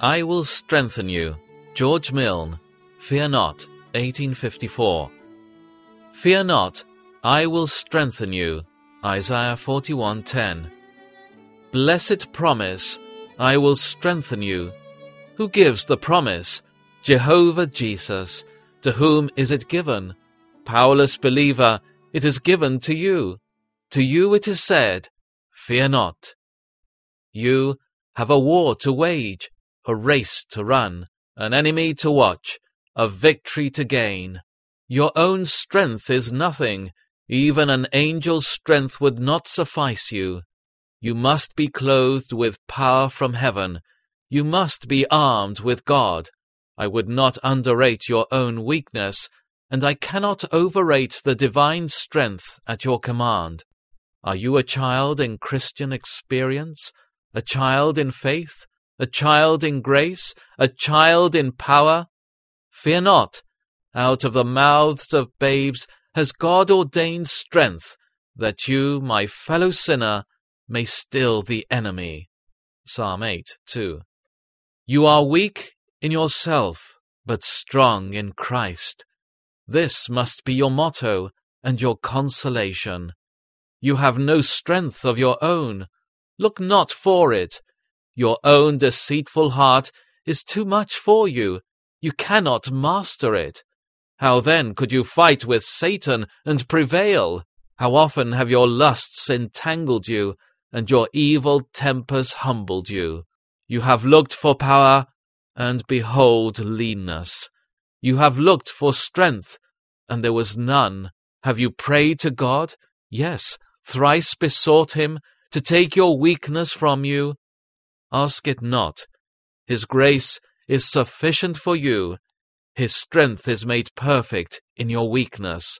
I will strengthen you. George Mylne. Fear not. 1854. Fear not. I will strengthen you. Isaiah 41:10. Blessed promise. I will strengthen you. Who gives the promise? Jehovah Jesus. To whom is it given? Powerless believer, it is given to you. To you it is said, Fear not. You have a war to wage, a race to run, an enemy to watch, a victory to gain. Your own strength is nothing. Even an angel's strength would not suffice you. You must be clothed with power from heaven. You must be armed with God. I would not underrate your own weakness, and I cannot overrate the divine strength at your command. Are you a child in Christian experience? A child in faith? A child in grace? A child in power? Fear not. Out of the mouths of babes has God ordained strength, that you, my fellow sinner, may still the enemy. Psalm 8 2. You are weak in yourself, but strong in Christ. This must be your motto and your consolation. You have no strength of your own. Look not for it. Your own deceitful heart is too much for you. You cannot master it. How then could you fight with Satan and prevail? How often have your lusts entangled you, and your evil tempers humbled you? You have looked for power, and behold leanness. You have looked for strength, and there was none. Have you prayed to God? Yes, thrice besought him to take your weakness from you? Ask it not. His grace is sufficient for you. His strength is made perfect in your weakness.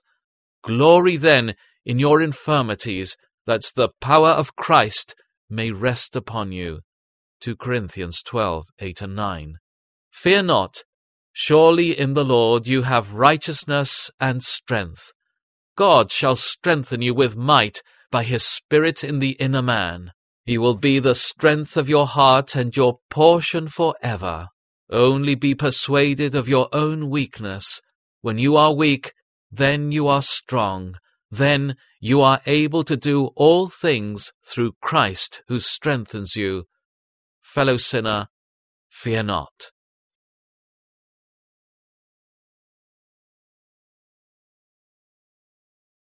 Glory then in your infirmities, that the power of Christ may rest upon you. 2 Corinthians 12, 8 and 9. Fear not, surely in the Lord you have righteousness and strength. God shall strengthen you with might by his Spirit in the inner man. He will be the strength of your heart and your portion for ever. Only be persuaded of your own weakness. When you are weak, then you are strong. Then you are able to do all things through Christ who strengthens you. Fellow sinner, fear not.